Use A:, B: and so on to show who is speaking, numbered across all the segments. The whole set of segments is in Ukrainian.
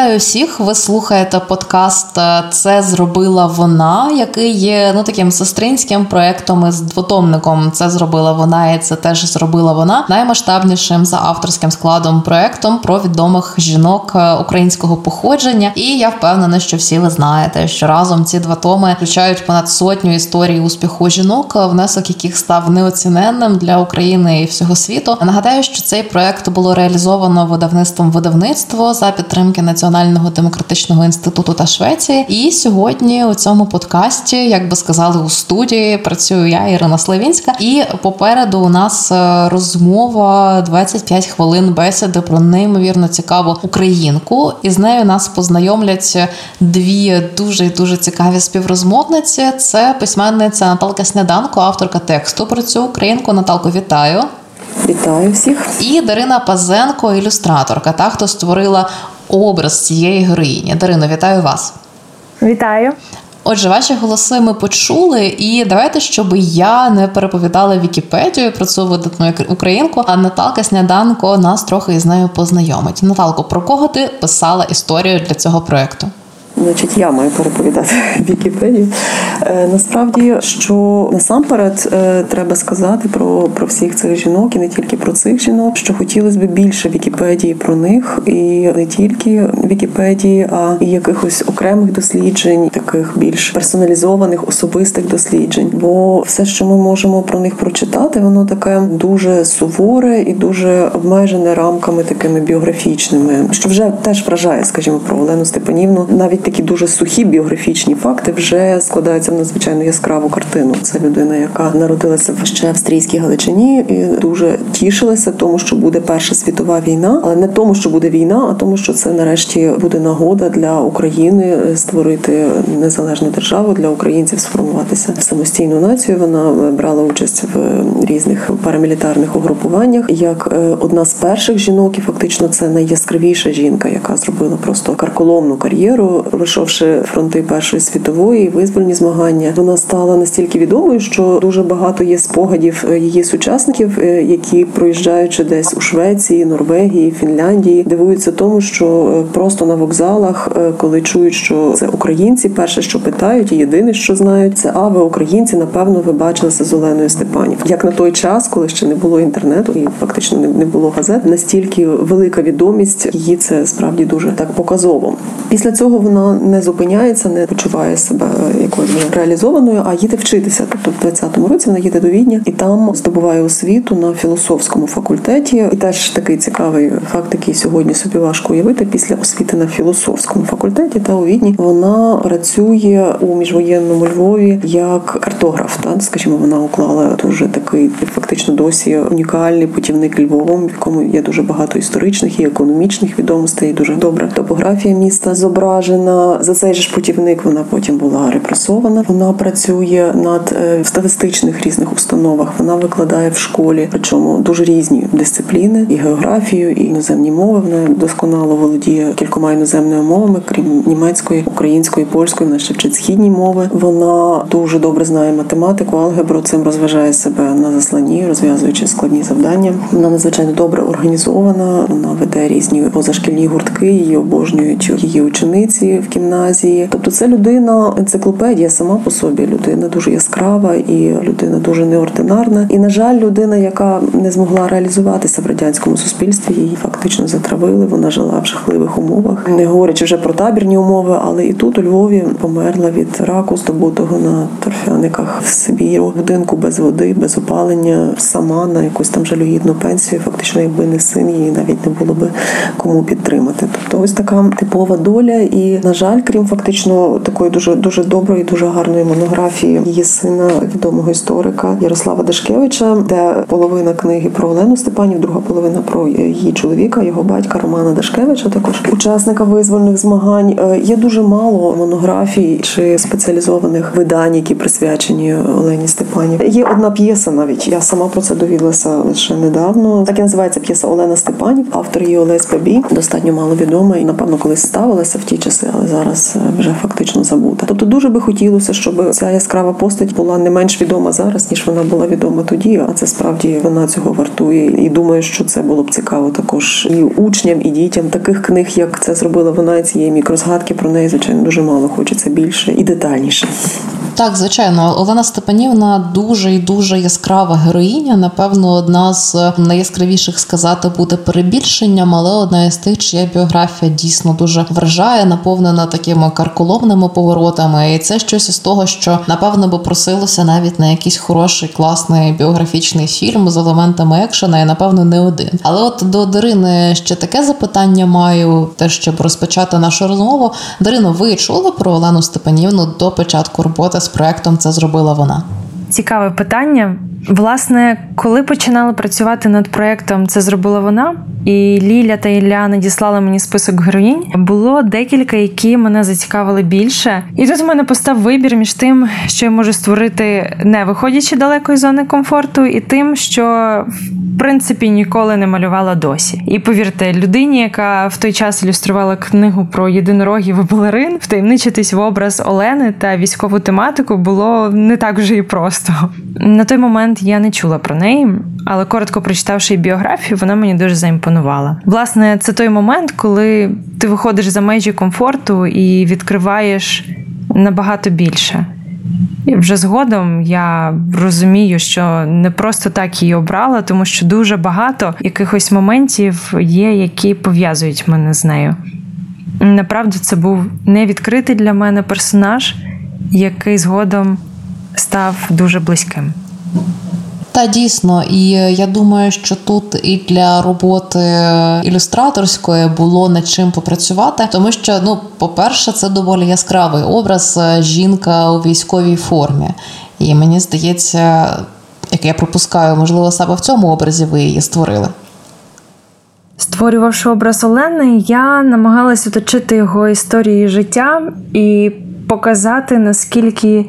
A: Вітаю всіх! Ви слухаєте подкаст е, Це зробила вона, який є ну таким сестринським проектом із двотомником. Це зробила вона, і це теж зробила вона наймасштабнішим за авторським складом проектом про відомих жінок е, українського походження. І я впевнена, що всі ви знаєте, що разом ці два томи включають понад сотню історій успіху жінок, внесок яких став неоціненним для України і всього світу. Нагадаю, що цей проект було реалізовано видавництвом видавництво за підтримки Національного демократичного інституту та Швеції. І сьогодні у цьому подкасті, як би сказали, у студії працюю я, Ірина Славінська, і попереду у нас е, розмова 25 хвилин бесіди про неймовірно цікаву українку. І з нею нас познайомлять дві дуже дуже цікаві співрозмовниці. Це письменниця Наталка Сняданко, авторка тексту про цю українку. Наталко, вітаю.
B: Вітаю всіх
A: і Дарина Пазенко, ілюстраторка, та хто створила образ цієї героїні. Дарино, вітаю вас.
C: Вітаю.
A: Отже, ваші голоси ми почули, і давайте, щоб я не переповідала Вікіпедію про цю видатну українку. А Наталка Сняданко нас трохи із нею познайомить. Наталко, про кого ти писала історію для цього проекту?
B: Значить, я маю переповідати Вікіпедію. Е, насправді, що насамперед е, треба сказати про про всіх цих жінок і не тільки про цих жінок, що хотілося б більше Вікіпедії про них, і не тільки Вікіпедії, а і якихось окремих досліджень, таких більш персоналізованих, особистих досліджень. Бо все, що ми можемо про них прочитати, воно таке дуже суворе і дуже обмежене рамками такими біографічними, що вже теж вражає, скажімо, про Олену Степанівну, навіть такі дуже сухі біографічні факти вже складаються в надзвичайно яскраву картину. Це людина, яка народилася в ще австрійській Галичині, і дуже тішилася тому, що буде Перша світова війна, але не тому, що буде війна, а тому, що це нарешті буде нагода для України створити незалежну державу для українців сформуватися в самостійну націю. Вона брала участь в різних парамілітарних угрупуваннях. Як е, одна з перших жінок, і фактично це найяскравіша жінка, яка зробила просто карколомну кар'єру пройшовши фронти Першої світової визвольні змагання, вона стала настільки відомою, що дуже багато є спогадів е, її сучасників, е, які проїжджаючи десь у Швеції, Норвегії, Фінляндії, дивуються тому, що е, просто на вокзалах, коли чують, що це українці, перше, що питають, і єдине, що знають, це а ви українці, напевно, ви бачилися з Оленою Степанів. Як на той час, коли ще не було інтернету і фактично не було газет, настільки велика відомість її це справді дуже так показово. Після цього вона не зупиняється, не почуває себе якоюсь реалізованою, а їде вчитися. Тобто, в 20-му році вона їде до Відня і там здобуває освіту на філософському факультеті. І теж такий цікавий факт, який сьогодні собі важко уявити. Після освіти на філософському факультеті та у Відні вона працює у міжвоєнному Львові як картограф. Та скажімо, вона уклала дуже такий фактично досі унікальний путівник Львовом, в якому є дуже багато історичних і економічних відомостей. Дуже добра топографія міста зображена за цей же ж путівник вона потім була репресована. Вона працює над е, в статистичних різних установах. Вона викладає в школі, причому дуже різні дисципліни, і географію, і іноземні мови. Вона досконало володіє кількома іноземними мовами, крім німецької, української, польської. Вона ще вчить східні мови. Вона дуже добре знає математику, алгебру. Цим розважає себе на засланні, розв'язуючи складні завдання. Вона надзвичайно добре організована. Вона веде різні позашкільні гуртки. Її обожнюють її учениці в гімназії. Тобто, це людина енциклопедія сама по собі. Людина дуже яскрава і людина дуже неординарна. І, на жаль, людина, яка не змогла реалізуватися в радянському суспільстві, її фактично затравили. Вона жила в жахливих умовах, не говорячи вже про табірні умови, але і тут у Львові померла від раку, здобутого на торфяниках в Сибіру, будинку без води, без опалення, сама на якусь там жалюгідну пенсію. Фактично, якби не син, її навіть не було би кому підтримати. Тобто, ось така типова доля, і на жаль, крім фактично такої дуже дуже доброї, дуже гарної монографії її сина, відомого історика Ярослава Дашкевича, де половина книги про Олену Степанів, друга половина про її чоловіка, його батька Романа Дашкевича, також учасника визвольних змагань. Е, є дуже мало монографій чи спеціалізованих видань, які присвячені Олені Степанів. Є одна п'єса, навіть я сама про це довідалася лише недавно. Так і називається п'єса Олена Степанів, автор її Олесь Бабі, достатньо мало відома і напевно колись ставилася в ті часи але зараз е, вже фактично забута. Тобто дуже би хотілося, щоб ця яскрава постать була не менш відома зараз, ніж вона була відома тоді. А це справді вона цього вартує. І думаю, що це було б цікаво також і учням, і дітям таких книг, як це зробила вона цієї мікрозгадки про неї, звичайно, дуже мало хочеться більше і детальніше.
A: Так, звичайно, Олена Степанівна дуже і дуже яскрава героїня. Напевно, одна з найяскравіших сказати буде перебільшенням, але одна із тих, чия біографія дійсно дуже вражає, наповнена такими карколомними поворотами. І це щось із того, що напевно би просилося навіть на якийсь хороший класний біографічний фільм з елементами екшена, і напевно не один. Але от до Дарини ще таке запитання маю, те, щоб розпочати нашу розмову. Дарино, ви чули про Олену Степанівну до початку роботи з проектом це зробила вона.
C: Цікаве питання. Власне, коли починали працювати над проектом, це зробила вона. І Ліля та Ілля надіслали мені список героїнь. Було декілька, які мене зацікавили більше. І тут у мене постав вибір між тим, що я можу створити, не виходячи далеко із зони комфорту, і тим, що принципі ніколи не малювала досі. І повірте, людині, яка в той час ілюструвала книгу про єдинорогів і балерин, втаємничитись в образ Олени та військову тематику було не так вже і просто. На той момент я не чула про неї, але коротко прочитавши біографію, вона мені дуже заімпонувала. Власне, це той момент, коли ти виходиш за межі комфорту і відкриваєш набагато більше. І вже згодом я розумію, що не просто так її обрала, тому що дуже багато якихось моментів є, які пов'язують мене з нею. Направду, це був невідкритий для мене персонаж, який згодом став дуже близьким.
A: Та дійсно, і я думаю, що тут і для роботи ілюстраторської було над чим попрацювати, тому що, ну, по-перше, це доволі яскравий образ е, жінка у військовій формі. І мені здається, як я припускаю, можливо, саме в цьому образі ви її створили.
C: Створювавши образ Олени, я намагалась оточити його історією життя і показати, наскільки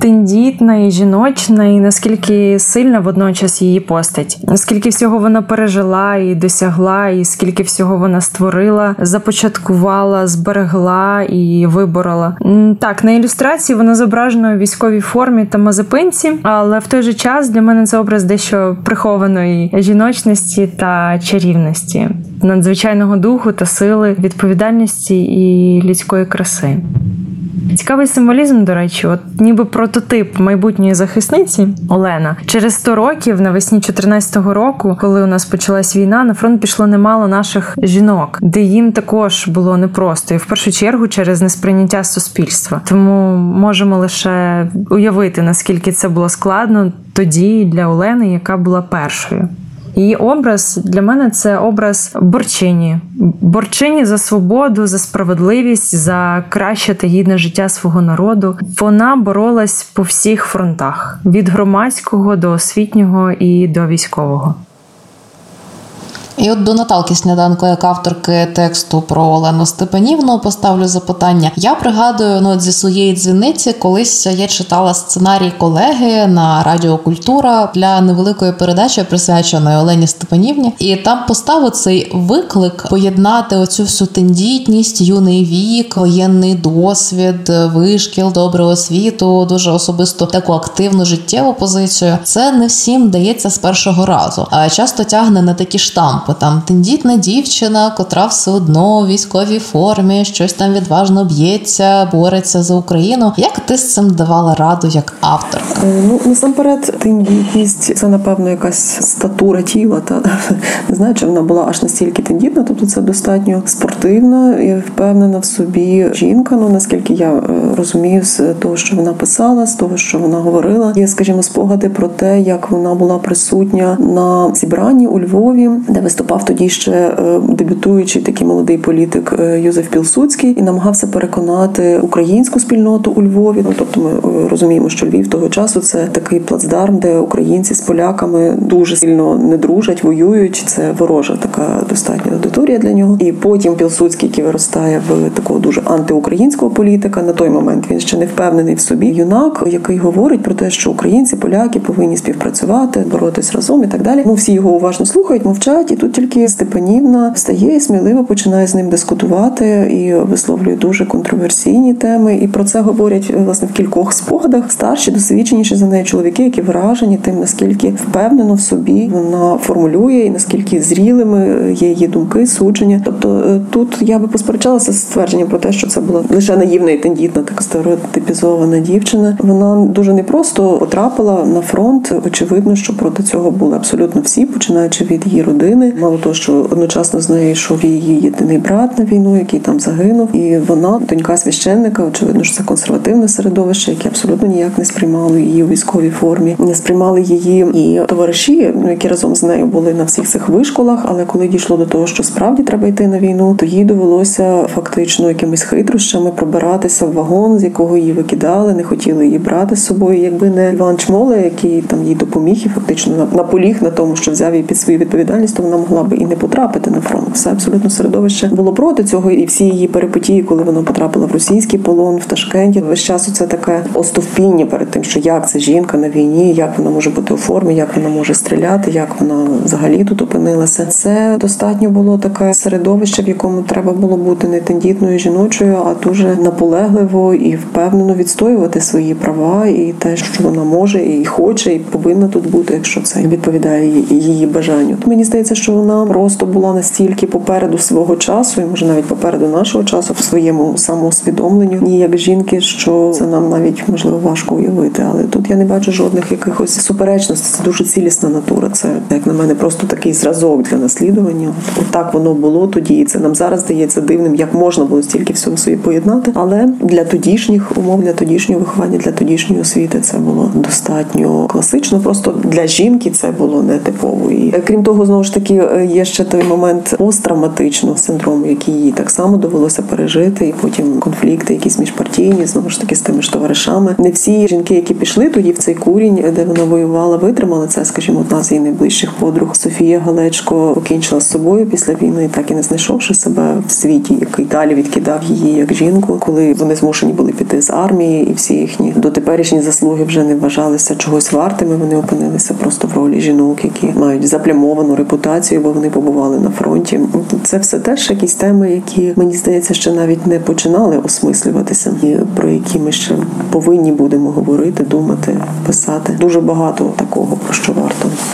C: тендітна і жіночна, і наскільки сильна водночас її постать, наскільки всього вона пережила і досягла, і скільки всього вона створила, започаткувала, зберегла і виборола. Так, на ілюстрації вона зображена у військовій формі та мазепинці, але в той же час для мене це образ дещо прихованої жіночності та чарівності, надзвичайного духу та сили, відповідальності і людської краси. Цікавий символізм, до речі, от ніби прототип майбутньої захисниці Олена. Через 100 років навесні 14-го року, коли у нас почалась війна, на фронт пішло немало наших жінок, де їм також було непросто, і в першу чергу через несприйняття суспільства. Тому можемо лише уявити наскільки це було складно тоді для Олени, яка була першою. Її образ для мене це образ борчині, борчині за свободу, за справедливість, за краще та гідне життя свого народу. Вона боролась по всіх фронтах: від громадського до освітнього і до військового.
A: І от до Наталки Сніданко, як авторки тексту про Олену Степанівну, поставлю запитання. Я пригадую ну, зі своєї дзвіниці, колись я читала сценарій колеги на Радіо Культура для невеликої передачі, присвяченої Олені Степанівні, і там поставив цей виклик поєднати оцю всю тендітність, юний вік, воєнний досвід, вишкіл, добру освіту, дуже особисто таку активну життєву позицію. Це не всім дається з першого разу, а часто тягне на такі штампи лампи. Там тендітна дівчина, котра все одно в військовій формі, щось там відважно б'ється, бореться за Україну. Як ти з цим давала раду як авторка?
B: Е, ну насамперед, тендітність це напевно якась статура тіла. Та не знаю, чи вона була аж настільки тендітна, тобто це достатньо спортивна і впевнена в собі жінка. Ну наскільки я е, розумію, з того, що вона писала, з того, що вона говорила, є, скажімо, спогади про те, як вона була присутня на зібранні у Львові, де виступав тоді ще е, дебютуючий такий молодий політик е, Юзеф Пілсуцький і намагався переконати українську спільноту у Львові. Ну тобто, ми е, розуміємо, що Львів того часу це такий плацдарм, де українці з поляками дуже сильно не дружать, воюють. Це ворожа така достатня аудиторія для нього. І потім Пілсуцький, який виростає в такого дуже антиукраїнського політика. На той момент він ще не впевнений в собі. Юнак, який говорить про те, що українці, поляки повинні співпрацювати, боротись разом і так далі. Ну всі його уважно слухають, мовчать і тут тільки Степанівна стає і сміливо починає з ним дискутувати і висловлює дуже контроверсійні теми. І про це говорять власне в кількох спогадах старші, досвідченіші за нею чоловіки, які вражені тим, наскільки впевнено в собі вона формулює, і наскільки зрілими є її думки, судження. Тобто е, тут я би посперечалася з ствердженням про те, що це була лише наївна і тендітна, така стереотипізована дівчина. Вона дуже непросто потрапила на фронт. Очевидно, що проти цього були абсолютно всі, починаючи від її родини. Мало того, що одночасно з нею йшов її єдиний брат на війну, який там загинув, і вона донька священника. Очевидно, що це консервативне середовище, яке абсолютно ніяк не сприймало її у військовій формі, не сприймали її і товариші, ну, які разом з нею були на всіх цих вишколах. Але коли дійшло до того, що справді треба йти на війну, то їй довелося фактично якимись хитрощами пробиратися в вагон, з якого її викидали, не хотіли її брати з собою. Якби не Іван Чмоле, який там їй допоміг і фактично наполіг на тому, що взяв її під свою відповідальність, то вона могла би і не потрапити на фронт. Все абсолютно середовище було проти цього, і всі її перипетії, коли вона потрапила в російський полон в Ташкенті, весь час це таке остовпіння перед тим, що як це жінка на війні, як вона може бути у формі, як вона може стріляти, як вона взагалі тут опинилася. Це достатньо було таке середовище, в якому треба було бути не тендітною жіночою, а дуже наполегливо і впевнено відстоювати свої права і те, що вона може і хоче, і повинна тут бути, якщо це відповідає її бажанню. Мені здається, що вона просто була настільки попереду свого часу, і може навіть попереду нашого часу в своєму самоусвідомленні, як жінки, що це нам навіть можливо важко уявити. Але тут я не бачу жодних якихось суперечностей. Це дуже цілісна натура. Це як на мене, просто такий зразок для наслідування. От так воно було тоді, і це нам зараз здається дивним, як можна було стільки всього собі поєднати. Але для тодішніх умов, для тодішнього виховання, для тодішньої освіти це було достатньо класично. Просто для жінки це було не типово. І крім того, знову ж таки є ще той момент посттравматичного синдрому, який їй так само довелося пережити, і потім конфлікти, якісь міжпартійні, знову ж таки з тими ж товаришами. Не всі жінки, які пішли тоді в цей курінь, де вона воювала, витримали це. Скажімо, одна з її найближчих подруг Софія Галечко покінчила з собою після війни, так і не знайшовши себе в світі, який далі відкидав її як жінку, коли вони змушені були піти з армії, і всі їхні дотеперішні заслуги вже не вважалися чогось вартими. Вони опинилися просто в ролі жінок, які мають заплямовану репутацію, бо вони побували на фронті. Це все теж якісь теми, які мені здається, ще навіть не починали осмислюватися, і про які ми ще повинні будемо говорити, думати, писати. Дуже багато такого про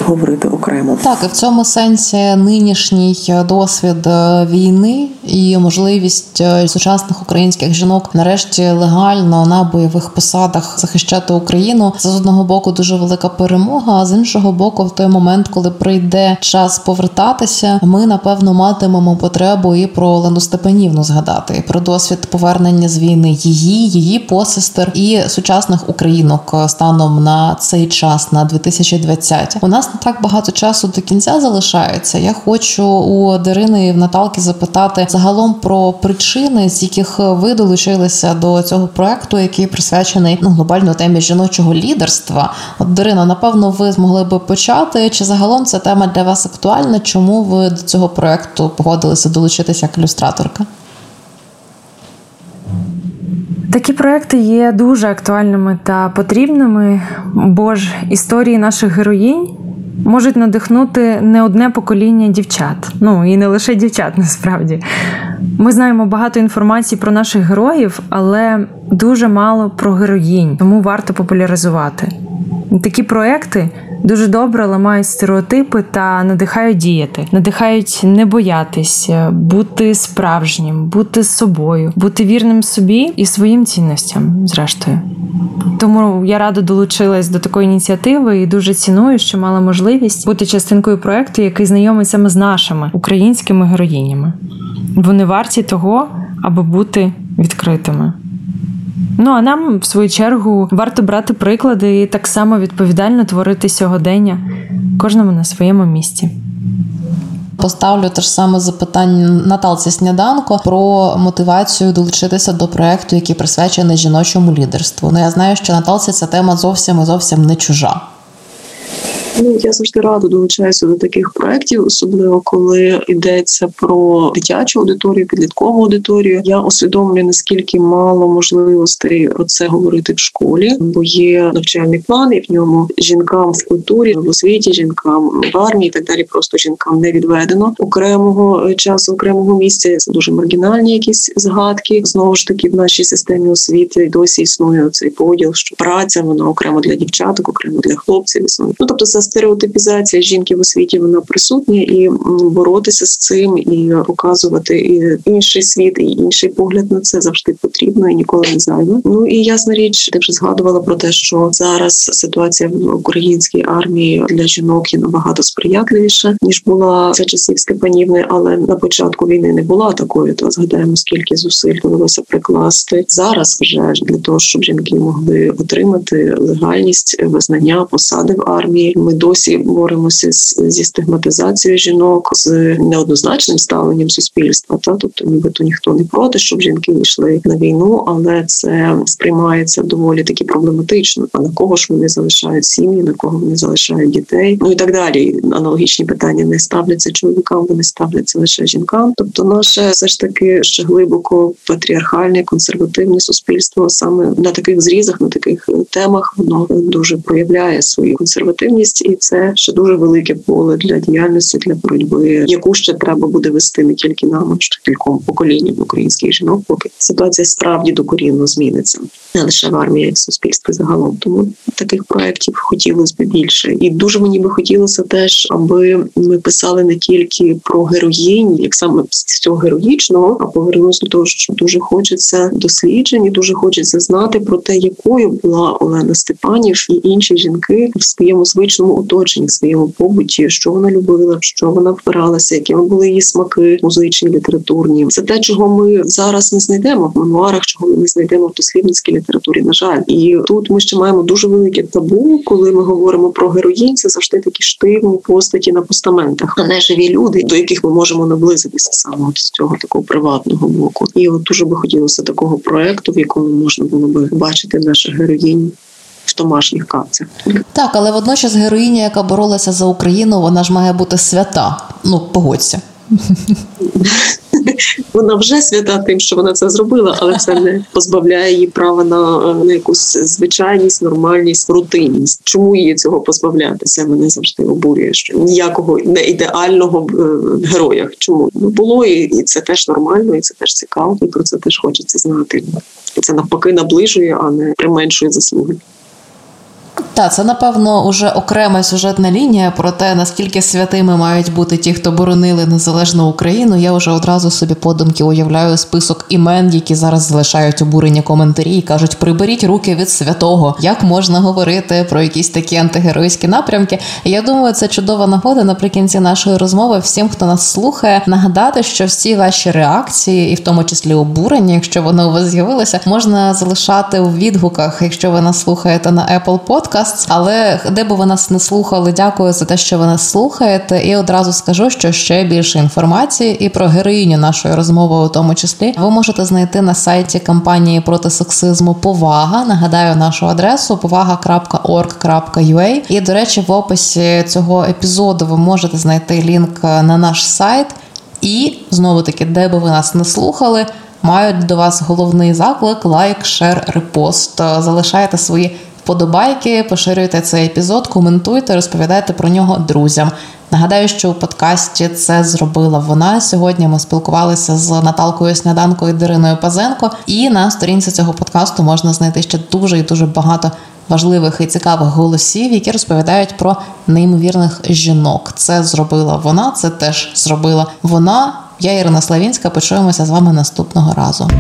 B: говорити окремо.
A: Так і в цьому сенсі нинішній досвід е, війни і можливість е, сучасних українських жінок нарешті легально на бойових посадах захищати Україну це з одного боку дуже велика перемога. А з іншого боку, в той момент, коли прийде час повертатися, ми напевно матимемо потребу і про Олену Степанівну згадати і про досвід повернення з війни її, її посестер і сучасних українок станом на цей час, на 2020. У нас так багато часу до кінця залишається. Я хочу у Дарини і в Наталки запитати загалом про причини, з яких ви долучилися до цього проекту, який присвячений ну глобально темі жіночого лідерства. От Дарина, напевно, ви змогли би почати. Чи загалом ця тема для вас актуальна? Чому ви до цього проекту погодилися долучитися як ілюстраторка?
C: Такі проекти є дуже актуальними та потрібними, бо ж історії наших героїнь можуть надихнути не одне покоління дівчат. Ну і не лише дівчат, насправді. Ми знаємо багато інформації про наших героїв, але дуже мало про героїнь, тому варто популяризувати. Такі проекти дуже добре ламають стереотипи та надихають діяти, надихають не боятися, бути справжнім, бути собою, бути вірним собі і своїм цінностям, зрештою. Тому я радо долучилась до такої ініціативи і дуже ціную, що мала можливість бути частинкою проекту, який знайомить саме з нашими українськими героїнями. Вони варті того, аби бути відкритими. Ну а нам, в свою чергу, варто брати приклади і так само відповідально творити сьогодення кожному на своєму місці.
A: Поставлю те ж саме запитання Наталці Сніданко про мотивацію долучитися до проекту, який присвячений жіночому лідерству. Ну я знаю, що Наталці ця тема зовсім і зовсім не чужа.
B: Ну я завжди радо долучаюся до таких проєктів, особливо коли йдеться про дитячу аудиторію, підліткову аудиторію. Я усвідомлюю наскільки мало можливостей про це говорити в школі, бо є навчальний план, і в ньому жінкам в культурі в освіті, жінкам в армії і так далі. Просто жінкам не відведено окремого часу, окремого місця. Це дуже маргінальні якісь згадки. Знову ж таки, в нашій системі освіти досі існує цей поділ, що праця вона окремо для дівчаток, окремо для хлопців. Існує. Ну тобто, це стереотипізація жінки в освіті вона присутня, і боротися з цим і показувати і інший світ, і інший погляд на це завжди потрібно і ніколи не зайве. Ну і ясна річ, ти вже згадувала про те, що зараз ситуація в українській армії для жінок є набагато сприятливіша ніж була за часів Степанівни, але на початку війни не була такою. То згадаємо, скільки зусиль довелося прикласти зараз, вже для того, щоб жінки могли отримати легальність визнання посади в армії. Ми досі боремося зі стигматизацією жінок з неоднозначним ставленням суспільства. Та тобто, нібито ніхто не проти, щоб жінки йшли на війну, але це сприймається доволі таки проблематично. А на кого ж вони залишають сім'ї, на кого вони залишають дітей, ну і так далі. Аналогічні питання не ставляться чоловікам, вони ставляться лише жінкам. Тобто, наше все ж таки ще глибоко патріархальне, консервативне суспільство саме на таких зрізах, на таких темах, воно дуже проявляє свою консервативність, і це ще дуже велике поле для діяльності для боротьби, яку ще треба буде вести не тільки нам, а ще кільком поколінням українських жінок, поки ситуація справді докорінно зміниться, не лише в армії, а й в суспільстві загалом. Тому таких проєктів хотілося б більше, і дуже мені би хотілося теж, аби ми писали не тільки про героїнь, як саме з цього героїчного, а повернуся до того, що дуже хочеться досліджень, і дуже хочеться знати про те, якою була Олена Степанів і інші жінки в своєму звичному оточенні, в своєму побуті, що вона любила, що вона впиралася, якими були її смаки музичні, літературні. Це те, чого ми зараз не знайдемо в мемуарах, чого ми не знайдемо в дослідницькій літературі. На жаль, і тут ми ще маємо дуже велике табу, коли ми говоримо про героїнь. Це завжди такі штивні постаті на постаментах, а не живі люди, до яких ми можемо наблизитися саме от з цього такого приватного боку. І от дуже би хотілося такого проекту, в якому можна було би бачити наших героїнь домашніх капцях.
A: Так, але водночас героїня, яка боролася за Україну, вона ж має бути свята. Ну, погодься.
B: Вона вже свята тим, що вона це зробила, але це не позбавляє її права на, на якусь звичайність, нормальність, рутинність. Чому її цього позбавляти? Це мене завжди обурює. Що ніякого не ідеального в героях. Чому ну було і, і це теж нормально, і це теж цікаво. І про це теж хочеться знати. І це навпаки наближує, а не применшує заслуги.
A: Так, це напевно уже окрема сюжетна лінія про те, наскільки святими мають бути ті, хто боронили незалежну Україну. Я вже одразу собі подумки уявляю список імен, які зараз залишають обурені коментарі і кажуть: приберіть руки від святого. Як можна говорити про якісь такі антигеройські напрямки? Я думаю, це чудова нагода наприкінці нашої розмови. Всім, хто нас слухає, нагадати, що всі ваші реакції, і в тому числі обурення, якщо вони у вас з'явилися, можна залишати у відгуках, якщо ви нас слухаєте на Apple Podcast подкаст. Але де би ви нас не слухали, дякую за те, що ви нас слухаєте. І одразу скажу, що ще більше інформації і про героїню нашої розмови, у тому числі, ви можете знайти на сайті кампанії проти сексизму Повага. Нагадаю нашу адресу повага.org.ua. І до речі, в описі цього епізоду ви можете знайти лінк на наш сайт. І знову таки, де би ви нас не слухали. Мають до вас головний заклик, лайк, шер, репост. Залишайте свої вподобайки, поширюйте цей епізод, коментуйте, розповідайте про нього друзям. Нагадаю, що у подкасті це зробила вона. Сьогодні ми спілкувалися з Наталкою Сняданкою Дариною Пазенко, і на сторінці цього подкасту можна знайти ще дуже і дуже багато важливих і цікавих голосів, які розповідають про неймовірних жінок. Це зробила вона, це теж зробила вона. Я Ірина Славінська. Почуємося з вами наступного разу.